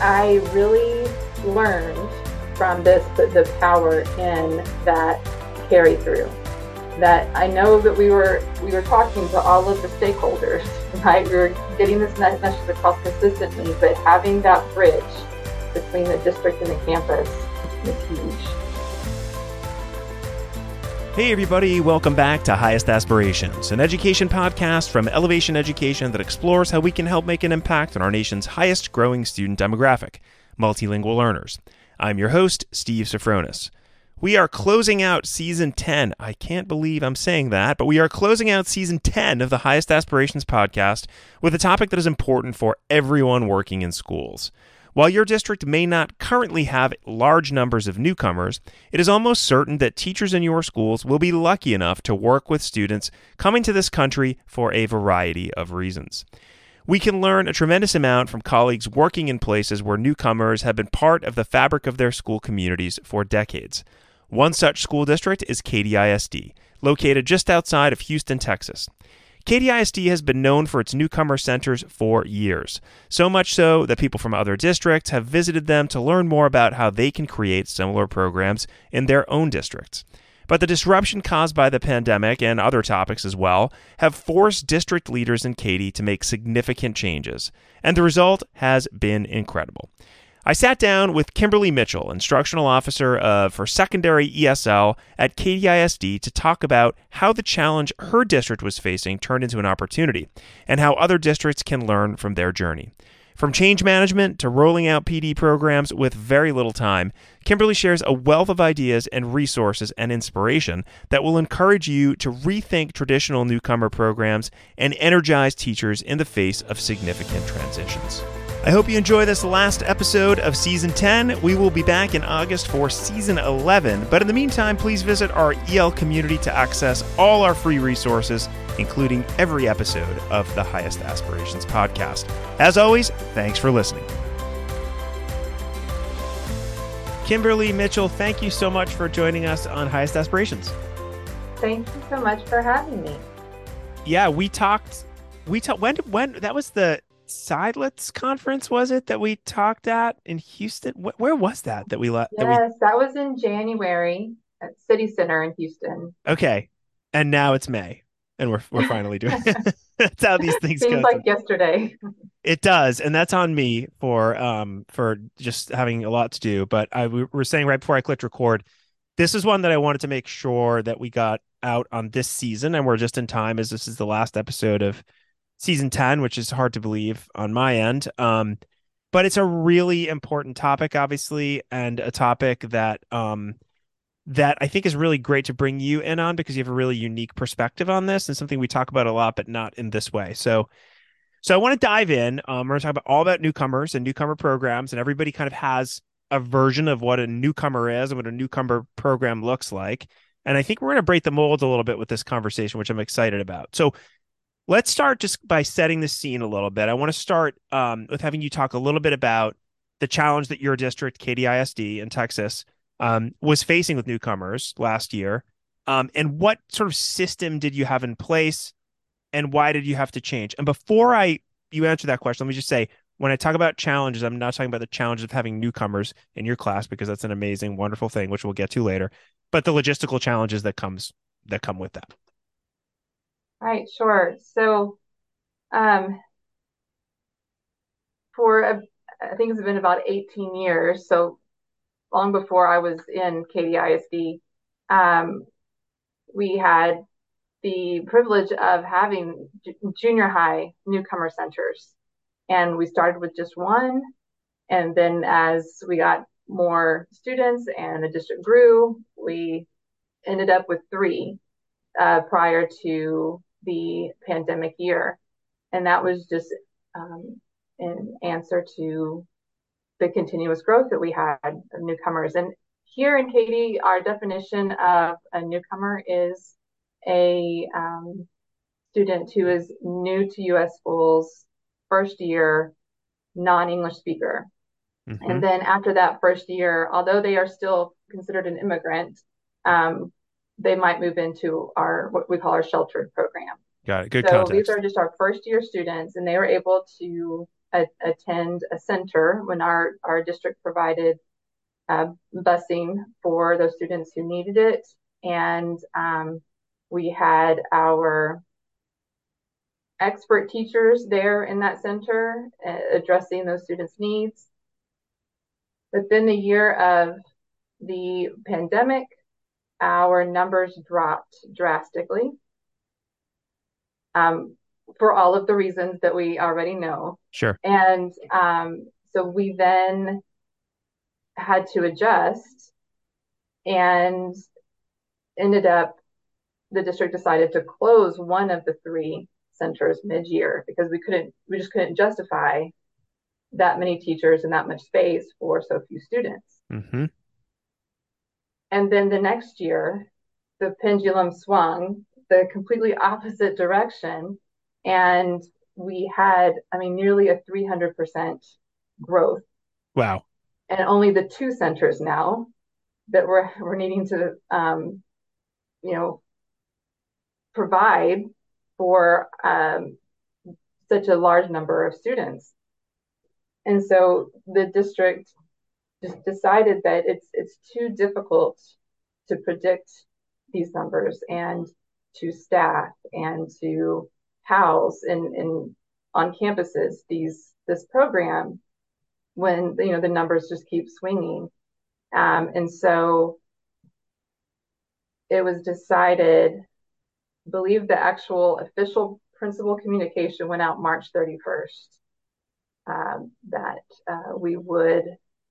I really learned from this the, power in that carry through. That I know that we were we were talking to all of the stakeholders, right? We were getting this message across consistently, but having that bridge between the district and the campus is huge. Hey, everybody, welcome back to Highest Aspirations, an education podcast from Ellevation Education that explores how we can help make an impact on our nation's highest growing student demographic, multilingual learners. I'm your host, Steve Sofronis. We are closing out season 10. I can't believe I'm saying that, but we are closing out season 10 of the Highest Aspirations podcast with a topic that is important for everyone working in schools. While your district may not currently have large numbers of newcomers, it is almost certain that teachers in your schools will be lucky enough to work with students coming to this country for a variety of reasons. We can learn a tremendous amount from colleagues working in places where newcomers have been part of the fabric of their school communities for decades. One such school district is Katy ISD, located just outside of Houston, Texas. Katy ISD has been known for its newcomer centers for years, so much so that people from other districts have visited them to learn more about how they can create similar programs in their own districts. But the disruption caused by the pandemic and other topics as well have forced district leaders in Katy to make significant changes, and the result has been incredible. I sat down with Kimberly Mitchell, instructional officer of, for secondary ESL at Katy ISD, to talk about how the challenge her district was facing turned into an opportunity and how other districts can learn from their journey. From change management to rolling out PD programs with very little time, Kimberly shares a wealth of ideas and resources and inspiration that will encourage you to rethink traditional newcomer programs and energize teachers in the face of significant transitions. I hope you enjoy this last episode of season 10. We will be back in August for season 11. But in the meantime, please visit our EL community to access all our free resources, including every episode of the Highest Aspirations podcast. As always, thanks for listening. Kimberly Mitchell, thank you so much for joining us on Highest Aspirations. Thank you so much for having me. Yeah, we talked. We talked when when that was the Seidlitz conference was it that we talked at in Houston? where was that that we left? Yes, that, we... that was in January at City Center in Houston. Okay, and now it's May, and we're we're finally doing. it. that's how these things Seems go. like yesterday. It does, and that's on me for um for just having a lot to do. But I we were saying right before I clicked record, this is one that I wanted to make sure that we got out on this season, and we're just in time as this is the last episode of season 10, which is hard to believe on my end. Um, but it's a really important topic, obviously, and a topic that um, that I think is really great to bring you in on because you have a really unique perspective on this and something we talk about a lot, but not in this way. So, so I want to dive in. Um, we're going to talk about all about newcomers and newcomer programs, and everybody kind of has a version of what a newcomer is and what a newcomer program looks like. And I think we're going to break the mold a little bit with this conversation, which I'm excited about. So, let's start just by setting the scene a little bit. I want to start um, with having you talk a little bit about the challenge that your district, Katy ISD in Texas, um, was facing with newcomers last year. Um, and what sort of system did you have in place and why did you have to change? And before I you answer that question, let me just say when I talk about challenges, I'm not talking about the challenges of having newcomers in your class because that's an amazing, wonderful thing, which we'll get to later, but the logistical challenges that comes that come with that. Right, sure. So, um, for I think it's been about 18 years, so long before I was in Katy ISD, um, we had the privilege of having junior high newcomer centers. And we started with just one. And then as we got more students and the district grew, we ended up with three uh, prior to the pandemic year. And that was just um, in answer to the continuous growth that we had of newcomers. And here in Katy, our definition of a newcomer is a um, student who is new to U.S. schools, first year, non English speaker. Mm-hmm. And then after that first year, although they are still considered an immigrant, um, they might move into our what we call our sheltered program. Got it. Good so context. these are just our first year students, and they were able to a, attend a center when our, our district provided uh, busing for those students who needed it. And um, we had our expert teachers there in that center uh, addressing those students' needs. But then the year of the pandemic, our numbers dropped drastically um, for all of the reasons that we already know. Sure. And um, so we then had to adjust and ended up, the district decided to close one of the three centers mid-year because we couldn't we just couldn't justify that many teachers and that much space for so few students mm-hmm. And then the next year the pendulum swung the completely opposite direction and we had i mean nearly a 300% growth wow and only the two centers now that we're, we're needing to um, you know provide for um, such a large number of students. And so the district just decided that it's it's too difficult to predict these numbers and to staff and to house in, in on campuses these this program when you know the numbers just keep swinging. Um, and so it was decided believe the actual official principal communication went out March 31st um, that uh, we would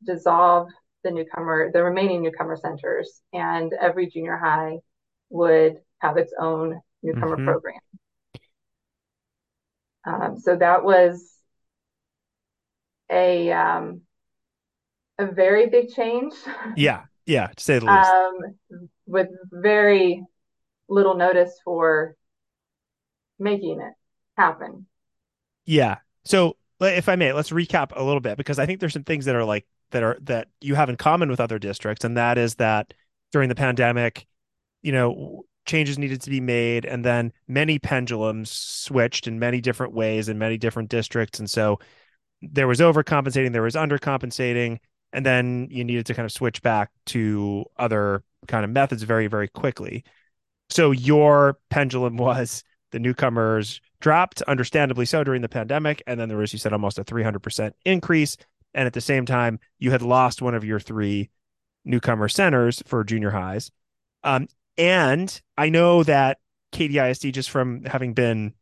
dissolve the newcomer, the remaining newcomer centers, and every junior high would have its own newcomer mm-hmm. program. Um, so that was a um, a very big change. Yeah, yeah, to say the least. Um, with very little notice for making it happen. Yeah. So if I may, let's recap a little bit because I think there's some things that are like that are that you have in common with other districts, and that is that during the pandemic, you know, changes needed to be made, and then many pendulums switched in many different ways in many different districts, and so there was overcompensating, there was undercompensating, and then you needed to kind of switch back to other kind of methods very very quickly. So your pendulum was the newcomers dropped, understandably so, during the pandemic. And then there was, you said, almost a 300% increase. And at the same time, you had lost one of your three newcomer centers for junior highs. Um, and I know that Katy ISD, just from having been,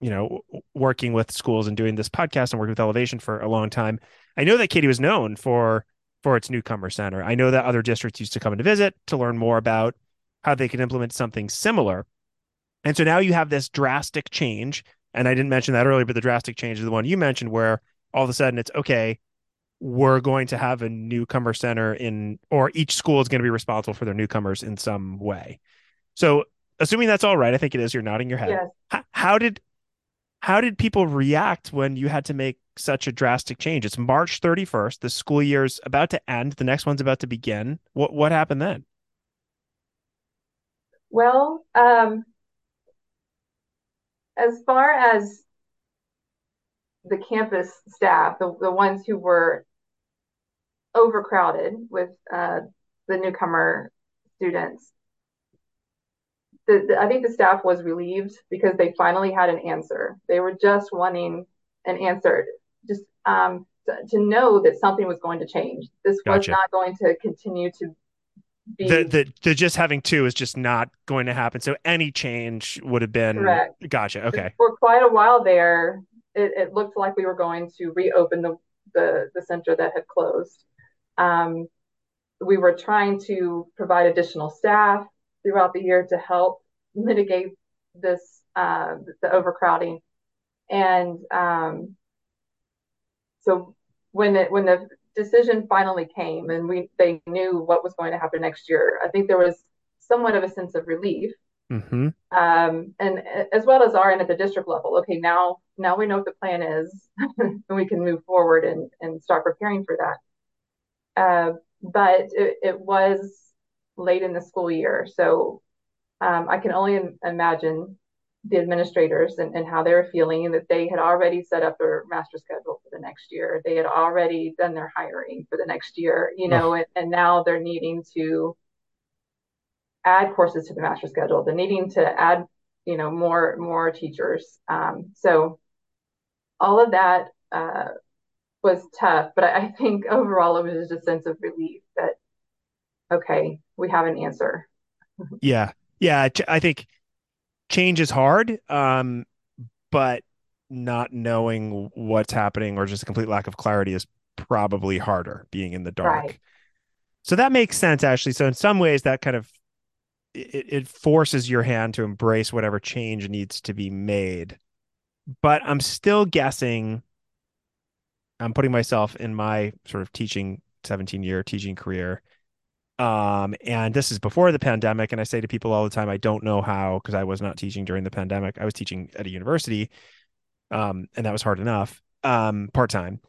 you know, working with schools and doing this podcast and working with Ellevation for a long time, I know that Katy was known for for its newcomer center. I know that other districts used to come in to visit to learn more about how they could implement something similar. And so now you have this drastic change. And I didn't mention that earlier, but the drastic change is the one you mentioned where all of a sudden it's okay, we're going to have a newcomer center in, or each school is going to be responsible for their newcomers in some way. So assuming that's all right, I think it is. You're nodding your head. Yes. How, how did how did people react when you had to make such a drastic change? It's March 31st. The school year's about to end. The next one's about to begin. What what happened then? Well, um, as far as the campus staff, the, the ones who were overcrowded with uh, the newcomer students, the, the, I think the staff was relieved because they finally had an answer. They were just wanting an answer, just um, to, to, know that something was going to change. This gotcha. was not going to continue to be the, the the just having two is just not going to happen. So any change would have been correct. Gotcha. Okay. For quite a while there, it, it looked like we were going to reopen the the, the center that had closed. Um, we were trying to provide additional staff throughout the year to help mitigate this uh, the overcrowding, and um, so when it when the decision finally came and we they knew what was going to happen next year, I think there was somewhat of a sense of relief. Mm-hmm. Um, and as well as our end at the district level. Okay, now now we know what the plan is, and we can move forward and and start preparing for that. Uh, but it, it, was late in the school year, so um, I can only imagine the administrators and, and how they were feeling that they had already set up their master schedule for the next year. They had already done their hiring for the next year, you know, and, and now they're needing to add courses to the master schedule. They're needing to add, you know, more more teachers. Um, so all of that uh, was tough, but I, I think overall it was just a sense of relief that okay, we have an answer. yeah, yeah. I think change is hard, um, but not knowing what's happening or just a complete lack of clarity is probably harder being in the dark. Right. So that makes sense, Ashley. So in some ways, that kind of it, it forces your hand to embrace whatever change needs to be made. But I'm still guessing. I'm putting myself in my sort of teaching 17 year teaching career um, and this is before the pandemic. And I say to people all the time, I don't know how, because I was not teaching during the pandemic. I was teaching at a university. Um, and that was hard enough, um, part time.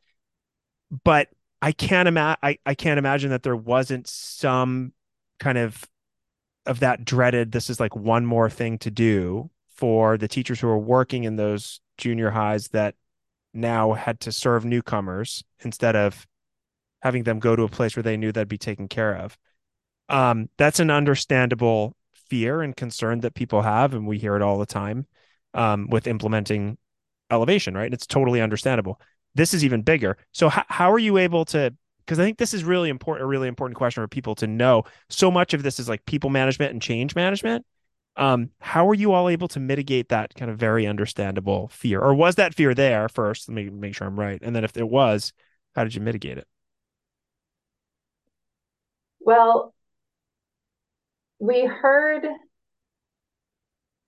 But I can't imagine I, I can't imagine that there wasn't some kind of of that dreaded this is like one more thing to do for the teachers who are working in those junior highs that now had to serve newcomers instead of having them go to a place where they knew they'd be taken care of um, that's an understandable fear and concern that people have, and we hear it all the time um, with implementing Ellevation, right? It's totally understandable. This is even bigger. So, h- how are you able to? Because I think this is really important, a really important question for people to know. So much of this is like people management and change management. Um, how are you all able to mitigate that kind of very understandable fear, or was that fear there first? Let me make sure I'm right, and then if it was, how did you mitigate it? Well, we heard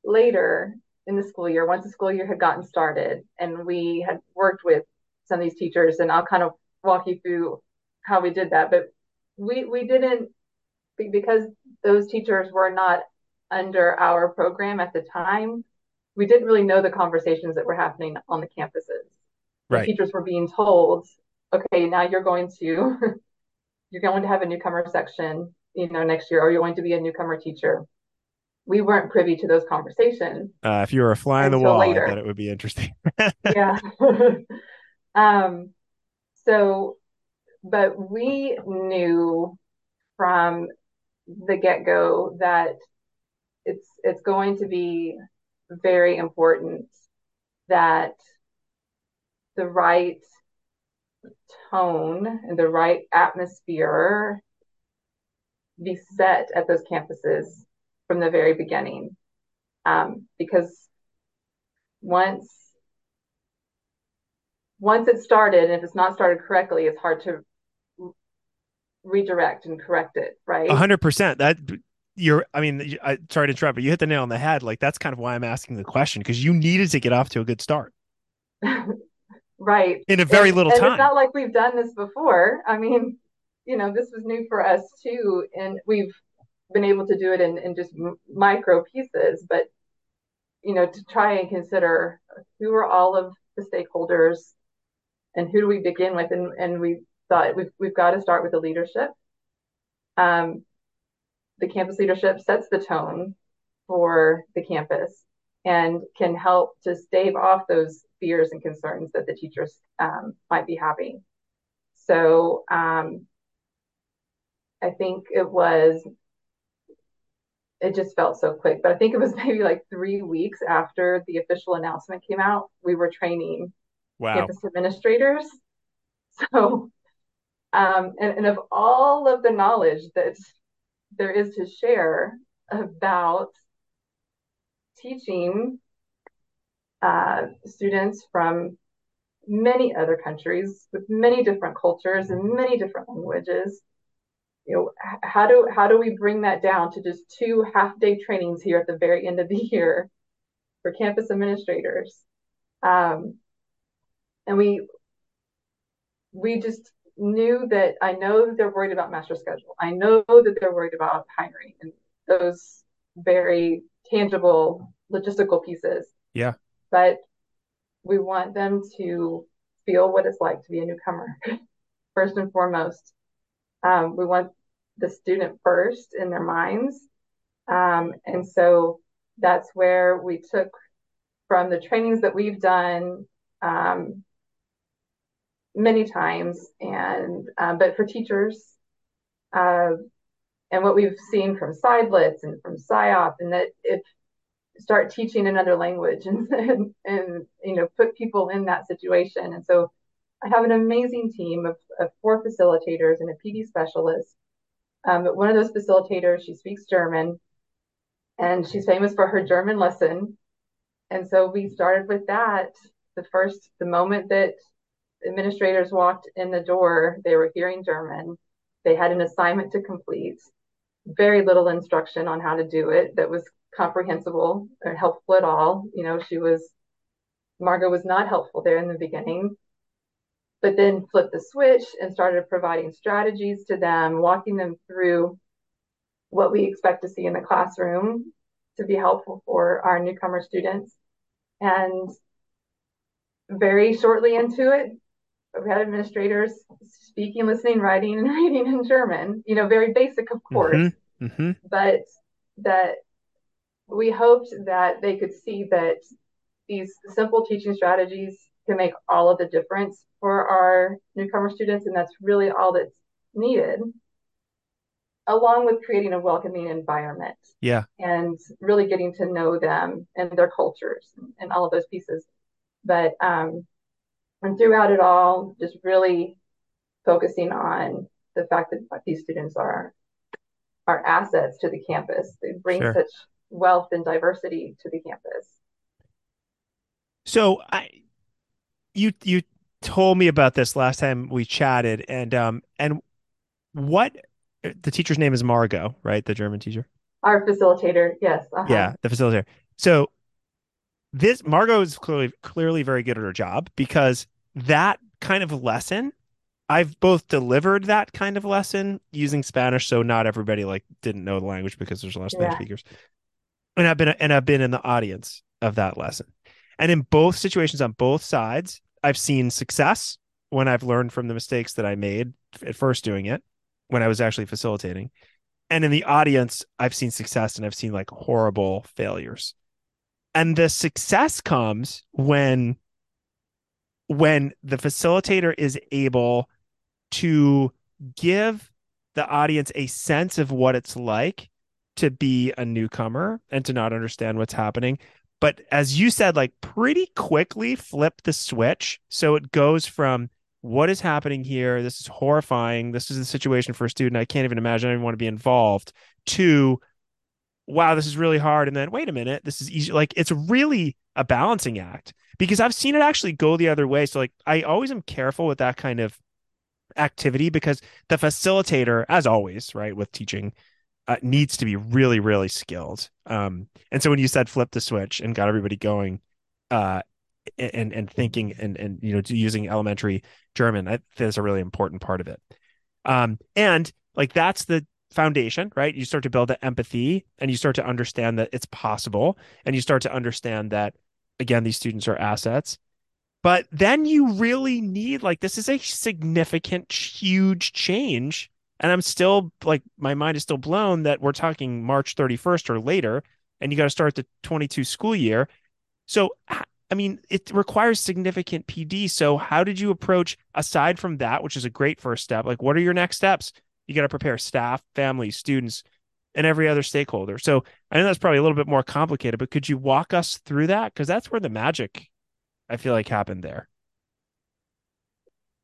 later in the school year, once the school year had gotten started, and we had worked with some of these teachers, and I'll kind of walk you through how we did that. But we we didn't because those teachers were not under our program at the time. We didn't really know the conversations that were happening on the campuses. Right. The teachers were being told, "Okay, now you're going to you're going to have a newcomer section you know, next year, or you're going to be a newcomer teacher. We weren't privy to those conversations. Uh, if you were a fly on the wall, later. I thought it would be interesting. yeah. um, so, but we knew from the get go that it's it's going to be very important that the right tone and the right atmosphere be set at those campuses from the very beginning. Um, because once once it started, and if it's not started correctly, it's hard to redirect and correct it, right? Hundred percent. That you're, I mean, I sorry to interrupt, but you hit the nail on the head. Like that's kind of why I'm asking the question because you needed to get off to a good start. right. In a very and, little and time. It's not like we've done this before. I mean, you know, this was new for us too, and we've been able to do it in, in just micro pieces. But you know, to try and consider who are all of the stakeholders, and who do we begin with, and and we thought we've we've got to start with the leadership. Um, the campus leadership sets the tone for the campus and can help to stave off those fears and concerns that the teachers um, might be having. So um, I think it was it just felt so quick. But I think it was maybe like three weeks after the official announcement came out, we were training wow. campus administrators. So, um, and, and of all of the knowledge that there is to share about teaching uh, students from many other countries with many different cultures and many different languages you know how do how do we bring that down to just two half day trainings here at the very end of the year for campus administrators? Um, and we we just knew that i know that they're worried about master schedule. I know that they're worried about hiring and those very tangible logistical pieces. Yeah. But we want them to feel what it's like to be a newcomer first and foremost. Um, we want the student first in their minds. Um, and so that's where we took from the trainings that we've done um, many times, and uh, but for teachers, uh, and what we've seen from Seidlitz and from SIOP, and that if start teaching another language and, and, and you know put people in that situation, and so I have an amazing team of, of four facilitators and a PD specialist. Um, but one of those facilitators, she speaks German, and she's famous for her German lesson. And so we started with that. The first, the moment that administrators walked in the door, they were hearing German. They had an assignment to complete, very little instruction on how to do it that was comprehensible or helpful at all. You know, she was, Margot was not helpful there in the beginning, but then flipped the switch and started providing strategies to them, walking them through what we expect to see in the classroom to be helpful for our newcomer students. And very shortly into it, we had administrators speaking, listening, writing, and reading in German, you know, very basic, of course, mm-hmm. Mm-hmm. but that we hoped that they could see that these simple teaching strategies can make all of the difference for our newcomer students, and that's really all that's needed along with creating a welcoming environment. Yeah. And really getting to know them and their cultures and, and all of those pieces. But um and throughout it all, just really focusing on the fact that these students are are assets to the campus. They bring sure. such wealth and diversity to the campus. So I you you told me about this last time we chatted and um and what the teacher's name is Margot, right? The German teacher. Our facilitator, yes. Uh-huh. Yeah, the facilitator. So this Margot is clearly clearly very good at her job because that kind of lesson, I've both delivered that kind of lesson using Spanish, so not everybody like didn't know the language because there's a lot of Spanish yeah. speakers, and I've been and I've been in the audience of that lesson, and in both situations on both sides, I've seen success when I've learned from the mistakes that I made at first doing it, when I was actually facilitating. And in the audience, I've seen success and I've seen like horrible failures. And the success comes when when the facilitator is able to give the audience a sense of what it's like to be a newcomer and to not understand what's happening but as you said like pretty quickly flip the switch so it goes from what is happening here? This is horrifying. This is the situation for a student. I can't even imagine I even want to be involved. To, wow, this is really hard. And then, wait a minute, this is easy. Like, it's really a balancing act because I've seen it actually go the other way. So, like, I always am careful with that kind of activity because the facilitator, as always, right, with teaching, uh, needs to be really, really skilled. Um, and so when you said flip the switch and got everybody going, uh, and and thinking and and you know using elementary German. I think that's a really important part of it. Um, and like that's the foundation, right? You start to build that empathy and you start to understand that it's possible, and you start to understand that again these students are assets. But then you really need like this is a significant, huge change. And I'm still like my mind is still blown that we're talking March 31st or later, and you got to start the 22 school year. So I mean, it requires significant PD. So, how did you approach aside from that, which is a great first step? Like, what are your next steps? You got to prepare staff, families, students, and every other stakeholder. So, I know that's probably a little bit more complicated, but could you walk us through that? Because that's where the magic, I feel like, happened there.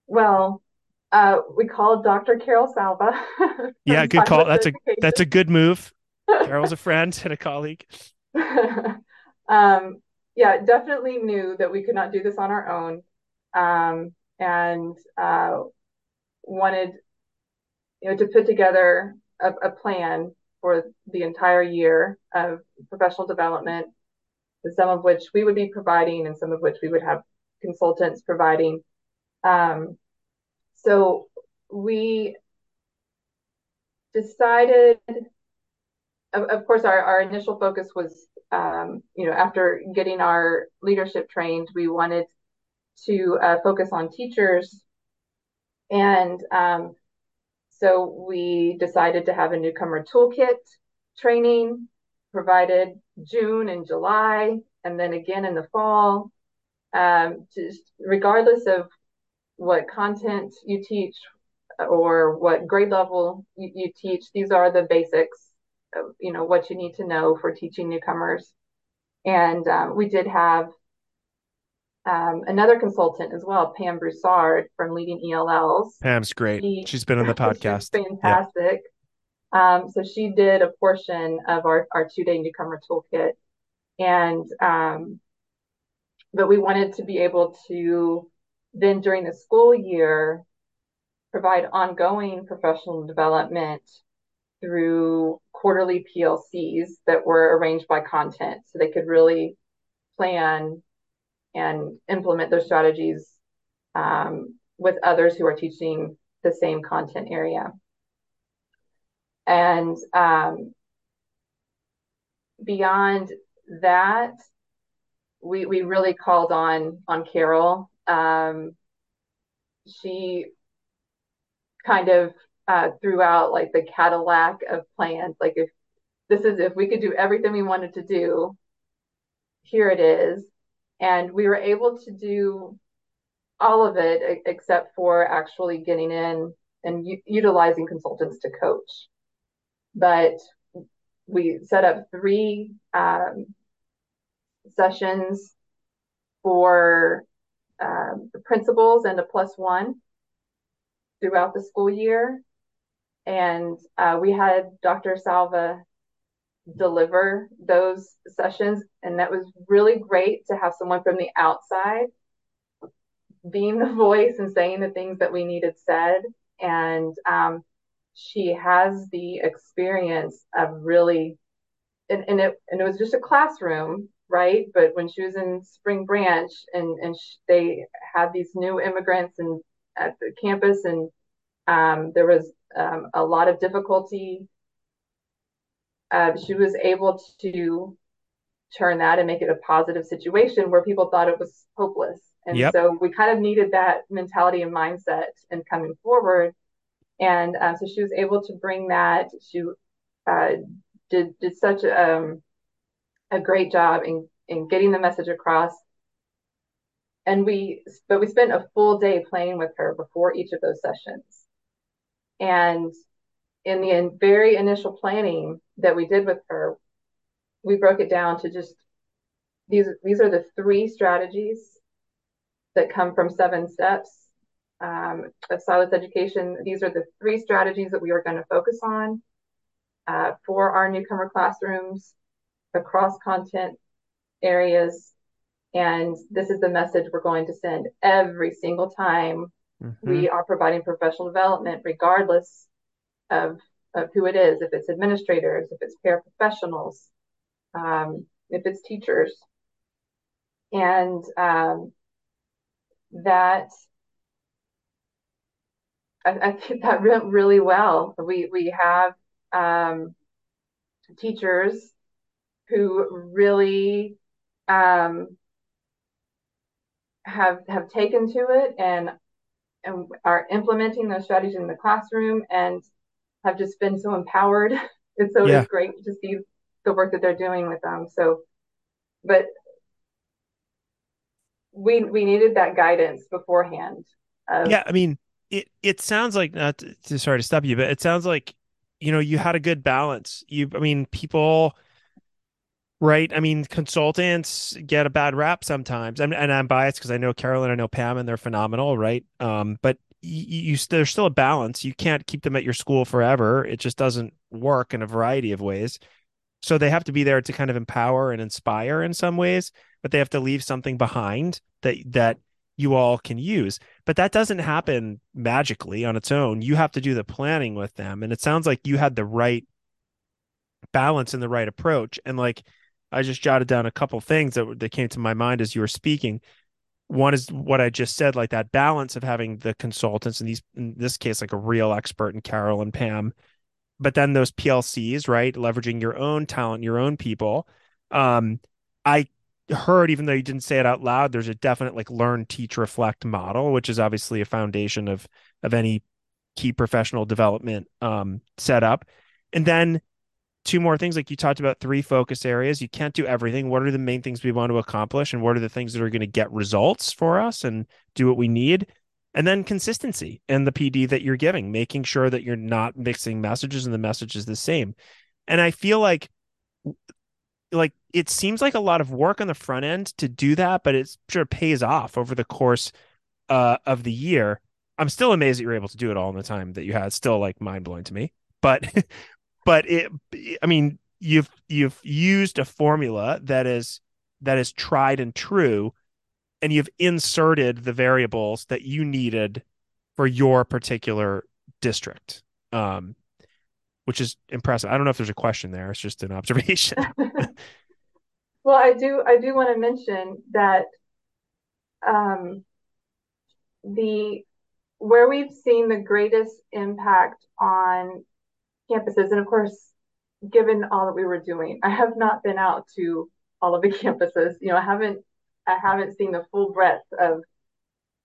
Well, uh, we called Dr. Carol Salva. yeah, good call. That's a that's a good move. Carol's a friend and a colleague. um, yeah, definitely knew that we could not do this on our own, um, and uh, wanted you know to put together a, a, plan for the entire year of professional development, some of which we would be providing, and some of which we would have consultants providing. Um, so we decided of, of course our, our initial focus was um, you know, after getting our leadership trained, we wanted to uh, focus on teachers. And um, so we decided to have a newcomer toolkit training provided June and July. and then again in the fall. Um, just regardless of what content you teach or what grade level you, you teach, these are the basics of, you know, what you need to know for teaching newcomers. And um, we did have um, another consultant as well, Pam Broussard from Leading ELLs. Pam's great. She, has been on the podcast. fantastic. Um, so she did a portion of our, our two day newcomer toolkit. And, um, but we wanted to be able to then during the school year provide ongoing professional development through quarterly PLCs that were arranged by content so they could really plan and implement those strategies um, with others who are teaching the same content area. And um, beyond that, we we really called on on Carol. Um, she kind of uh, threw out like the Cadillac of plans. Like if this is if we could do everything we wanted to do, here it is. And we were able to do all of it except for actually getting in and u- utilizing consultants to coach but we set up three um, sessions for um, the principals and a plus one throughout the school year. And uh, we had Dr. Salva deliver those sessions. And that was really great to have someone from the outside being the voice and saying the things that we needed said. And um, she has the experience of really and, and it and it was just a classroom right but when she was in spring branch and and she, they had these new immigrants and at the campus and um, there was um, a lot of difficulty uh, she was able to turn that and make it a positive situation where people thought it was hopeless and yep. so we kind of needed that mentality and mindset and coming forward and um, so she was able to bring that. She uh, did did such a, um, a great job in in getting the message across. And we, but we spent a full day playing with her before each of those sessions. And in the very initial planning that we did with her, we broke it down to just these these are the three strategies that come from seven steps um, of Seidlitz Education. These are the three strategies that we are going to focus on uh, for our newcomer classrooms across content areas. And this is the message we're going to send every single time mm-hmm. we are providing professional development, regardless of, of who it is, if it's administrators, if it's paraprofessionals, um, if it's teachers. And um, that I, I think that went really well. We we have um, teachers who really um, have have taken to it and and are implementing those strategies in the classroom and have just been so empowered. and so yeah. it's great to see the work that they're doing with them. So, but we we needed that guidance beforehand. Of, yeah, I mean, it it sounds like not to, to, sorry to stop you, but it sounds like you know you had a good balance. You, I mean, people, right? I mean, consultants get a bad rap sometimes, and, and I'm biased because I know Carolyn, I know Pam, and they're phenomenal, right? Um, but you, you there's still a balance. You can't keep them at your school forever. It just doesn't work in a variety of ways. So they have to be there to kind of empower and inspire in some ways, but they have to leave something behind that that you all can use. But that doesn't happen magically on its own. You have to do the planning with them. And it sounds like you had the right balance and the right approach. And like I just jotted down a couple things that, that came to my mind as you were speaking. One is what I just said, like that balance of having the consultants, in these in this case, like a real expert in Carol and Pam, but then those PLCs, right? Leveraging your own talent, your own people. Um, I heard, even though you didn't say it out loud, there's a definite like learn, teach, reflect model, which is obviously a foundation of of any key professional development um, setup. And then two more things. Like you talked about three focus areas. You can't do everything. What are the main things we want to accomplish? And what are the things that are going to get results for us and do what we need? And then consistency and the PD that you're giving, making sure that you're not mixing messages and the message is the same. And I feel like like it seems like a lot of work on the front end to do that, but it sure pays off over the course uh, of the year. I'm still amazed that you're able to do it all in the time that you had. It's still like mind blowing to me. But but it I mean, you've you've used a formula that is that is tried and true, and you've inserted the variables that you needed for your particular district. Um, which is impressive. I don't know if there's a question there. It's just an observation. well, I do I do want to mention that um, the where we've seen the greatest impact on campuses, and of course, given all that we were doing, I have not been out to all of the campuses. You know, I haven't I haven't seen the full breadth of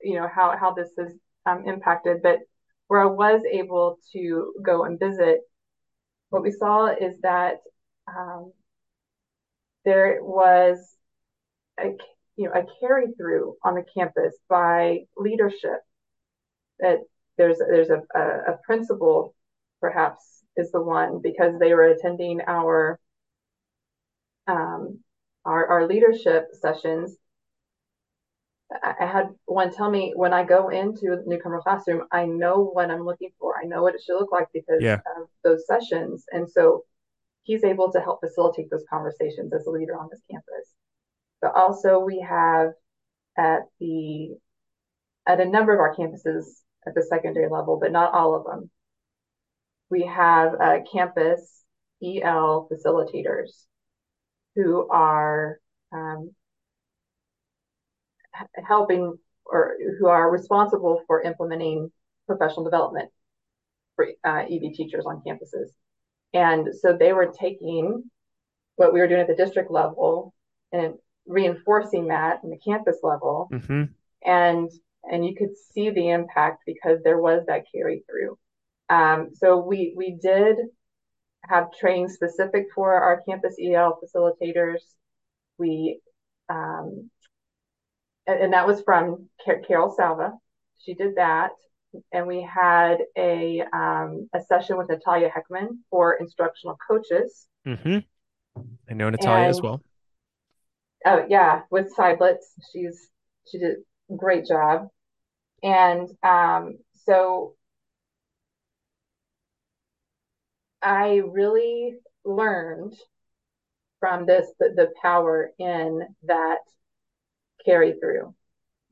you know how how this has um, impacted, but where I was able to go and visit, what we saw is that um, there was a you know a carry through on the campus by leadership. That there's there's a, a, a principal perhaps is the one because they were attending our um, our, our leadership sessions I had one tell me when I go into the newcomer classroom, I know what I'm looking for. I know what it should look like because yeah. of those sessions. And so he's able to help facilitate those conversations as a leader on this campus. But also we have at the at a number of our campuses at the secondary level, but not all of them. We have a campus EL facilitators who are um, helping or who are responsible for implementing professional development for uh, EB teachers on campuses. And so they were taking what we were doing at the district level and reinforcing that in the campus level. Mm-hmm. And and you could see the impact because there was that carry through. Um, so we we did have training specific for our campus EL facilitators. We um, and, and that was from Car- Carol Salva. She did that, and we had a um, a session with Natalia Heckman for instructional coaches. Mm-hmm. I know Natalia and, as well. Oh yeah, with Seidlitz, she's she did a great job, and um, so I really learned from this the, the power in that carry through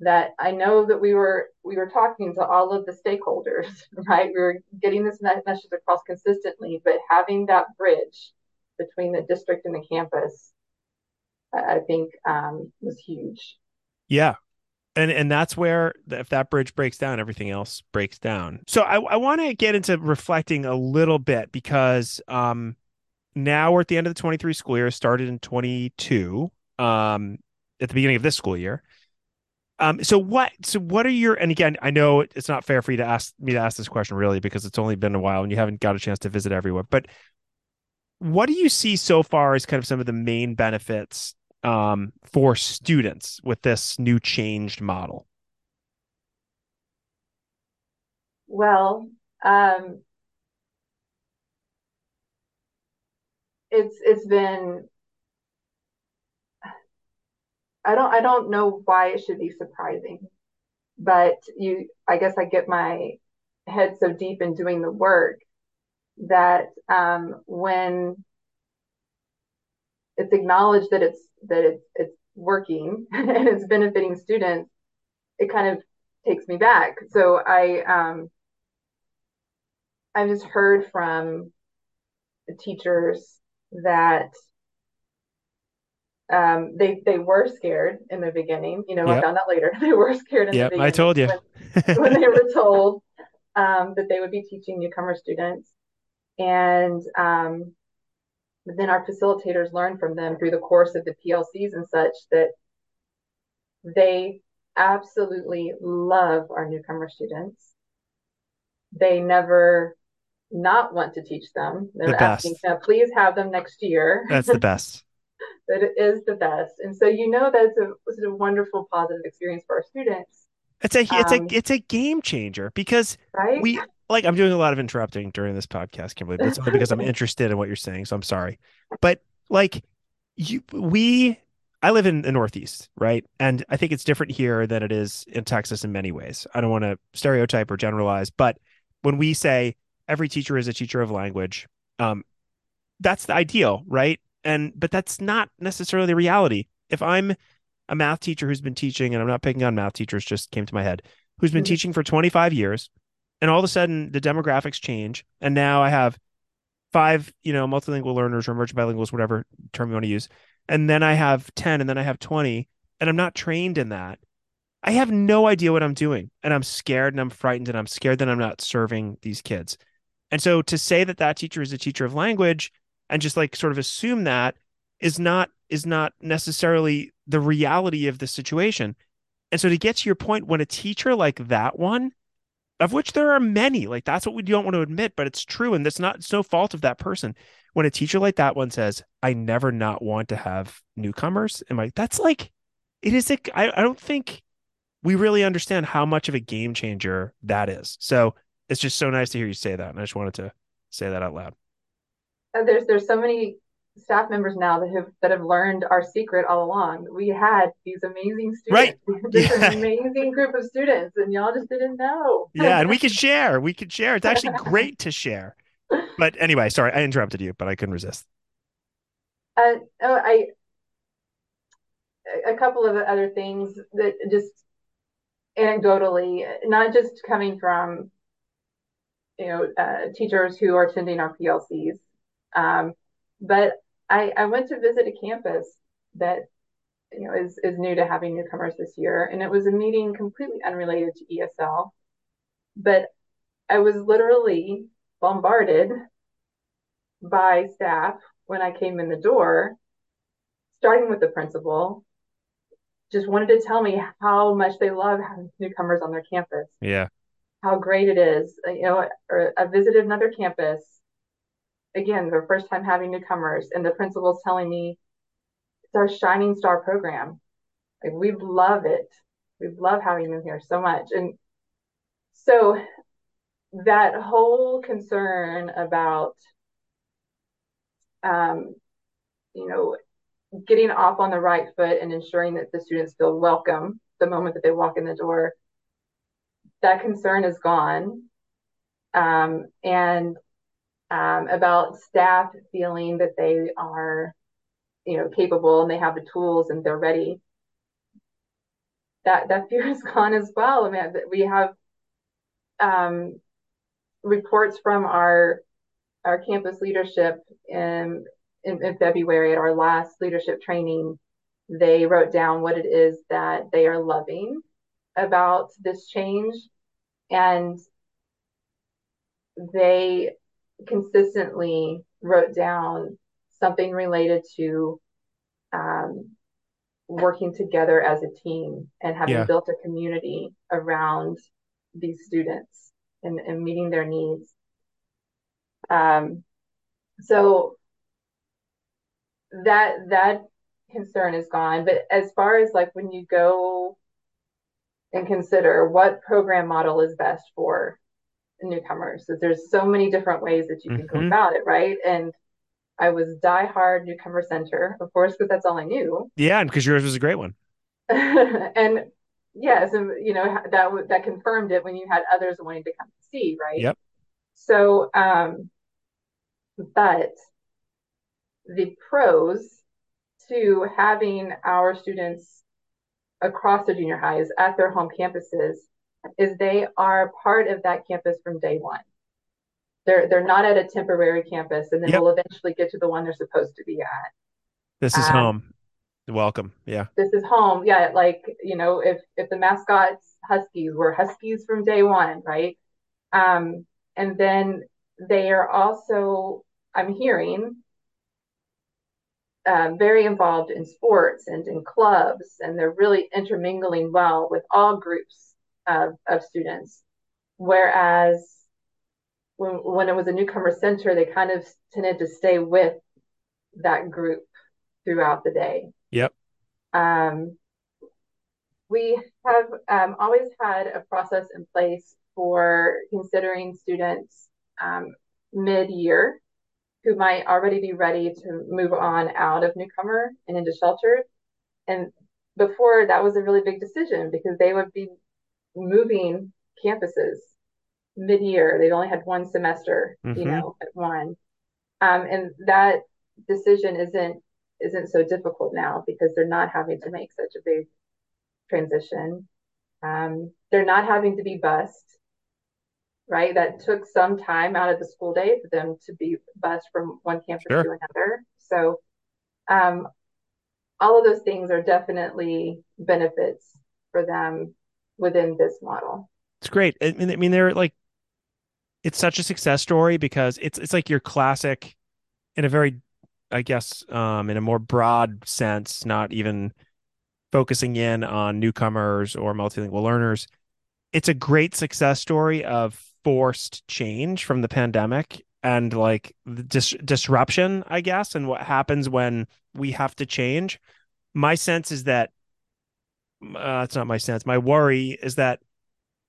that I know that we were we were talking to all of the stakeholders, right? We were getting this message across consistently, but having that bridge between the district and the campus, I think um, was huge. Yeah, and and that's where if that bridge breaks down, everything else breaks down. So I, I want to get into reflecting a little bit because um, now we're at the end of the 23 school year, started in 22. Um, at the beginning of this school year. Um, so what? So what are your? And again, I know it's not fair for you to ask me to ask this question really because it's only been a while and you haven't got a chance to visit everywhere. But what do you see so far as kind of some of the main benefits um, for students with this new changed model? Well, um, it's it's been I don't I don't know why it should be surprising, but you I guess I get my head so deep in doing the work that um, when it's acknowledged that it's that it's it's working and it's benefiting students, it kind of takes me back. So I um, I just heard from teachers that um, they they were scared in the beginning. You know, yep. I found out later they were scared in yep. I told you when, when they were told um, that they would be teaching newcomer students, and um, then our facilitators learn from them through the course of the PLCs and such that they absolutely love our newcomer students. They never not want to teach them. They're The asking, best. "Can please have them next year?" That's the best. That it is the best. And so you know that's a, it's a wonderful positive experience for our students. It's a it's a Um, it's a game changer because right? we like I'm doing a lot of interrupting during this podcast, Kimberly, but it's only because I'm interested in what you're saying, so I'm sorry. But like you we I live in the Northeast, right? And I think it's different here than it is in Texas in many ways. I don't want to stereotype or generalize, but when we say every teacher is a teacher of language, um, that's the ideal, right? And but that's not necessarily the reality. If I'm a math teacher who's been teaching, and I'm not picking on math teachers, just came to my head, who's been Mhm. teaching for 25 years, and all of a sudden the demographics change, and now I have five, you know, multilingual learners or emergent bilinguals, whatever term you want to use, and then I have 10, and then I have 20, and I'm not trained in that. I have no idea what I'm doing, and I'm scared, and I'm frightened, and I'm scared that I'm not serving these kids. And so to say that that teacher is a teacher of language and just like sort of assume that is not is not necessarily the reality of the situation. And so to get to your point, when a teacher like that one, of which there are many, like that's what we don't want to admit, but it's true, and it's not it's no fault of that person. When a teacher like that one says, "I never not want to have newcomers," am I? That's like, it is. A, I I don't think we really understand how much of a game changer that is. So it's just so nice to hear you say that, and I just wanted to say that out loud. Uh, There's there's so many staff members now that have that have learned our secret all along. We had these amazing Right? students, this Yeah. amazing group of students, and y'all just didn't know. Yeah, and we could share. We could share. It's actually great to share. But anyway, sorry, I interrupted you, but I couldn't resist. Uh, oh, I a couple of other things that just anecdotally, not just coming from you know uh, teachers who are attending our PLCs, um, but I, I went to visit a campus that you know is is new to having newcomers this year, and it was a meeting completely unrelated to ESL, but I was literally bombarded by staff when I came in the door, starting with the principal, just wanted to tell me how much they love having newcomers on their campus, Yeah. how great it is. You know, or I visited another campus, again, the first time having newcomers, and the principal's telling me it's our shining star program. Like we love it. We love having them here so much. And so that whole concern about um, you know, getting off on the right foot and ensuring that the students feel welcome the moment that they walk in the door, that concern is gone. Um, and um, about staff feeling that they are, you know, capable and they have the tools and they're ready. That that fear is gone as well. I mean, we have um, reports from our our campus leadership in, in, in February at our last leadership training. They wrote down what it is that they are loving about this change, and they consistently wrote down something related to um, working together as a team and having Yeah. built a community around these students and, and meeting their needs. Um, so that that concern is gone. But as far as like when you go and consider what program model is best for newcomers, so there's so many different ways that you can go Mhm. about it, right? And I was diehard newcomer center, of course, because that's all I knew. Yeah, and because yours was a great one. and yes, and you know that that confirmed it when you had others wanting to come see, right? Yep. So, um, but the pros to having our students across the junior highs at their home campuses is they are part of that campus from day one. They're they're not at a temporary campus, and then Yep. will eventually get to the one they're supposed to be at. This is Um, home. Welcome. Yeah. this is home. Yeah, like, you know, if if the mascots Huskies were Huskies from day one, right? Um, and then they are also, I'm hearing, uh, very involved in sports and in clubs, and they're really intermingling well with all groups of, of students. Whereas when when it was a newcomer center, they kind of tended to stay with that group throughout the day. Yep. Um, we have um, always had a process in place for considering students um, mid-year who might already be ready to move on out of newcomer and into shelter. And before that was a really big decision because they would be moving campuses mid-year. They'd only had one semester, mm-hmm. you know, at one. Um, and that decision isn't isn't so difficult now because they're not having to make such a big transition. Um, they're not having to be bused, right? That took some time out of the school day for them to be bused from one campus sure. to another. So, um, all of those things are definitely benefits for them within this model. It's great. I mean, I mean, they're like, it's such a success story because it's it's like your classic, in a very, I guess, um, in a more broad sense, not even focusing in on newcomers or multilingual learners. It's a great success story of forced change from the pandemic and like dis- disruption, I guess, and what happens when we have to change. My sense is that uh, it's not my sense. My worry is that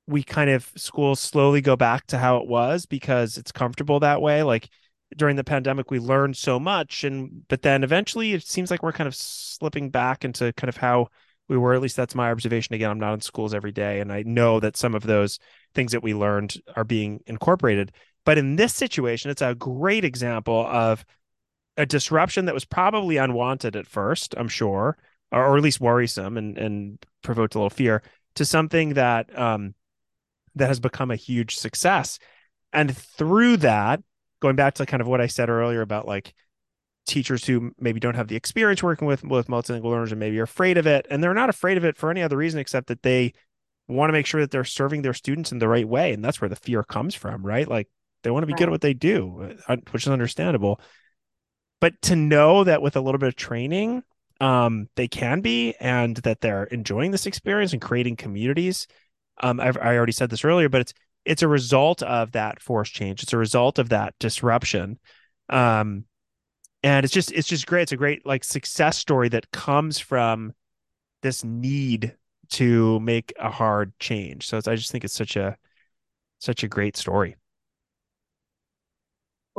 we kind of schools slowly go back to how it was because it's comfortable that way. Like during the pandemic, we learned so much, and but then eventually it seems like we're kind of slipping back into kind of how we were. At least that's my observation. Again, I'm not in schools every day, and I know that some of those things that we learned are being incorporated. But in this situation, it's a great example of a disruption that was probably unwanted at first, I'm sure, or, or at least worrisome and and provoked a little fear to something that um that has become a huge success. And through that, going back to kind of what I said earlier about like teachers who maybe don't have the experience working with with multilingual learners and maybe are afraid of it, and they're not afraid of it for any other reason except that they want to make sure that they're serving their students in the right way, and that's where the fear comes from, right? Like they want to be right. good at what they do, uh, which is understandable. But to know that with a little bit of training, um, they can be, and that they're enjoying this experience and creating communities. Um, I've, I already said this earlier, but it's it's a result of that force change. It's a result of that disruption. Um, and it's just it's just great. It's a great like success story that comes from this need to make a hard change. So I just think it's such a such a great story.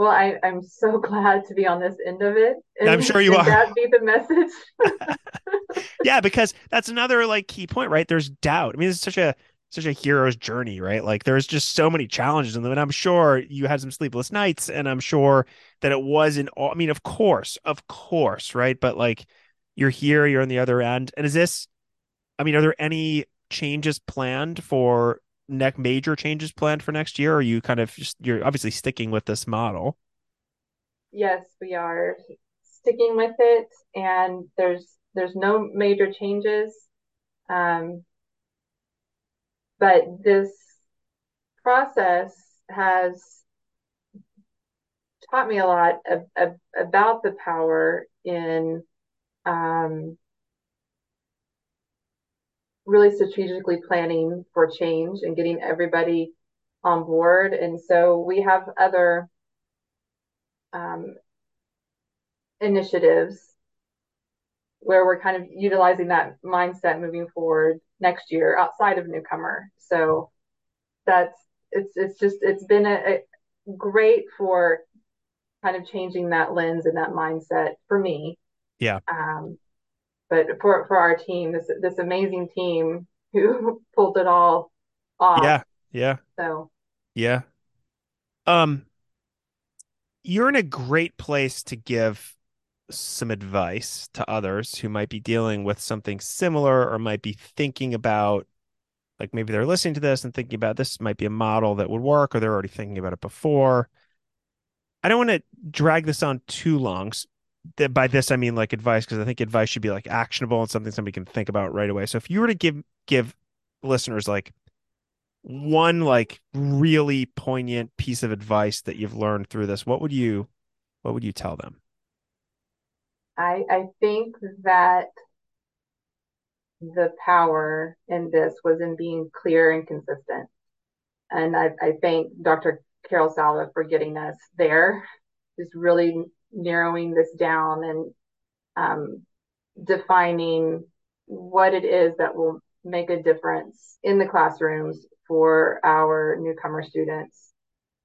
Well, I, I'm so glad to be on this end of it. And, I'm sure you are. That be the message. yeah, because that's another like key point, right? There's doubt. I mean, it's such a such a hero's journey, right? Like there's just so many challenges in them. And I'm sure you had some sleepless nights, and I'm sure that it wasn't all I mean, of course, of course, right? But like you're here, you're on the other end. And is this I mean, are there any changes planned for next major changes planned for next year? Or are you kind of just you're obviously sticking with this model? Yes, we are sticking with it and there's there's no major changes. Um, but this process has taught me a lot of, of, about the power in um, really strategically planning for change and getting everybody on board. And so we have other um, initiatives where we're kind of utilizing that mindset moving forward next year outside of newcomer. So that's it's it's just it's been a, a great for kind of changing that lens and that mindset for me. Yeah. Um, but for for our team, this this amazing team who pulled it all off. Yeah. Yeah. So. Yeah. Um. You're in a great place to give some advice to others who might be dealing with something similar or might be thinking about like maybe they're listening to this and thinking about this might be a model that would work or they're already thinking about it before i don't want to drag this on too long that by this i mean like advice because i think advice should be like actionable and something somebody can think about right away so if you were to give give listeners like one like really poignant piece of advice that you've learned through this what would you what would you tell them I, I think that the power in this was in being clear and consistent. And I, I thank Dr. Carol Salva for getting us there, just really narrowing this down and um, defining what it is that will make a difference in the classrooms for our newcomer students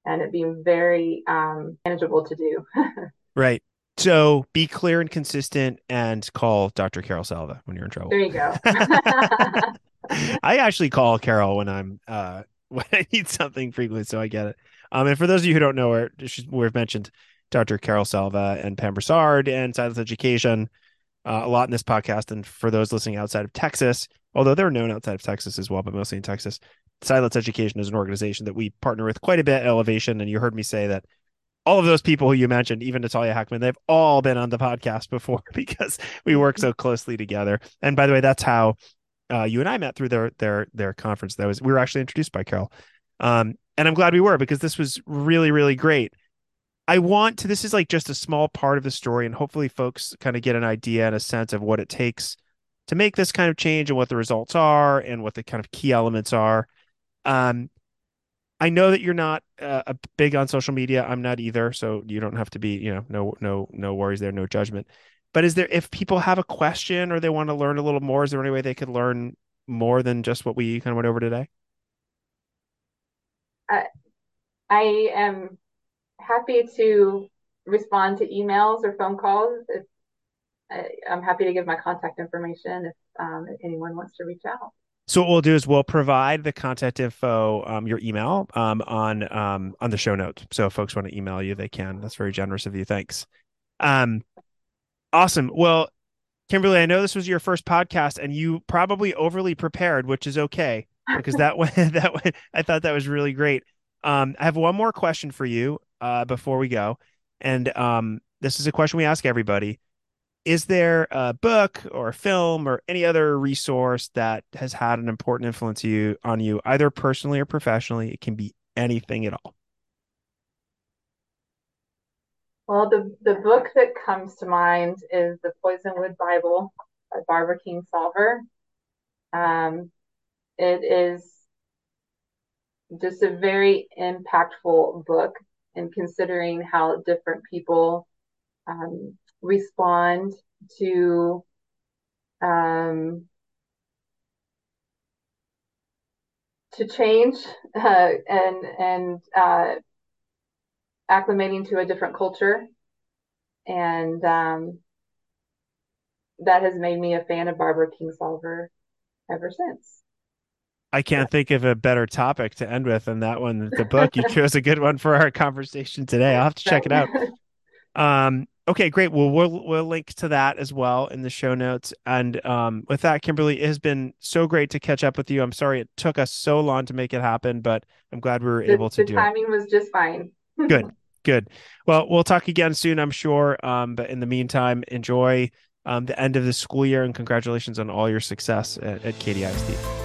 and it being very um, manageable to do. right. So be clear and consistent and call Dr. Carol Salva when you're in trouble. There you go. I actually call Carol when I'm uh when I need something frequently, so I get it. Um, and for those of you who don't know her, we've mentioned Dr. Carol Salva and Pam Broussard and Seidlitz Education uh, a lot in this podcast. And for those listening outside of Texas, although they're known outside of Texas as well, but mostly in Texas, Seidlitz Education is an organization that we partner with quite a bit. Ellevation, and you heard me say that all of those people who you mentioned, even Natalia Hackman, they've all been on the podcast before because we work so closely together. And by the way, that's how uh, you and I met through their their their conference. That was we were actually introduced by Carol, um, and I'm glad we were because this was really really great. I want to. This is like just a small part of the story, and hopefully, folks kind of get an idea and a sense of what it takes to make this kind of change and what the results are and what the kind of key elements are. Um, I know that you're not uh, a big on social media. I'm not either, so you don't have to be. You know, no, no, no worries there, no judgment. But is there, if people have a question or they want to learn a little more, is there any way they could learn more than just what we kind of went over today? I, I am happy to respond to emails or phone calls. If I, am happy to give my contact information if, um, if anyone wants to reach out. So what we'll do is we'll provide the contact info, um, your email, um, on um, on the show notes. So if folks want to email you, they can. That's very generous of you. Thanks. Um, awesome. Well, Kimberly, I know this was your first podcast, and you probably overly prepared, which is okay because that way that way I thought that was really great. Um, I have one more question for you uh, before we go, and um, this is a question we ask everybody. Is there a book or a film or any other resource that has had an important influence you on you either personally or professionally? It can be anything at all. Well the the book that comes to mind is the poisonwood bible by barbara kingsolver um, it is just a very impactful book in considering how different people um, respond to um, to change uh, and and uh, acclimating to a different culture, and um, that has made me a fan of Barbara Kingsolver ever since. I can't think of a better topic to end with than that one. The book you chose a good one for our conversation today. I'll have to check it out. Um, Okay, great. Well, we'll we'll link to that as well in the show notes. And um, with that, Kimberly, it has been so great to catch up with you. I'm sorry it took us so long to make it happen, but I'm glad we were the, able to do it. The timing was just fine. good, good. Well, we'll talk again soon, I'm sure. Um, but in the meantime, enjoy um, the end of the school year and congratulations on all your success at, at Katy ISD.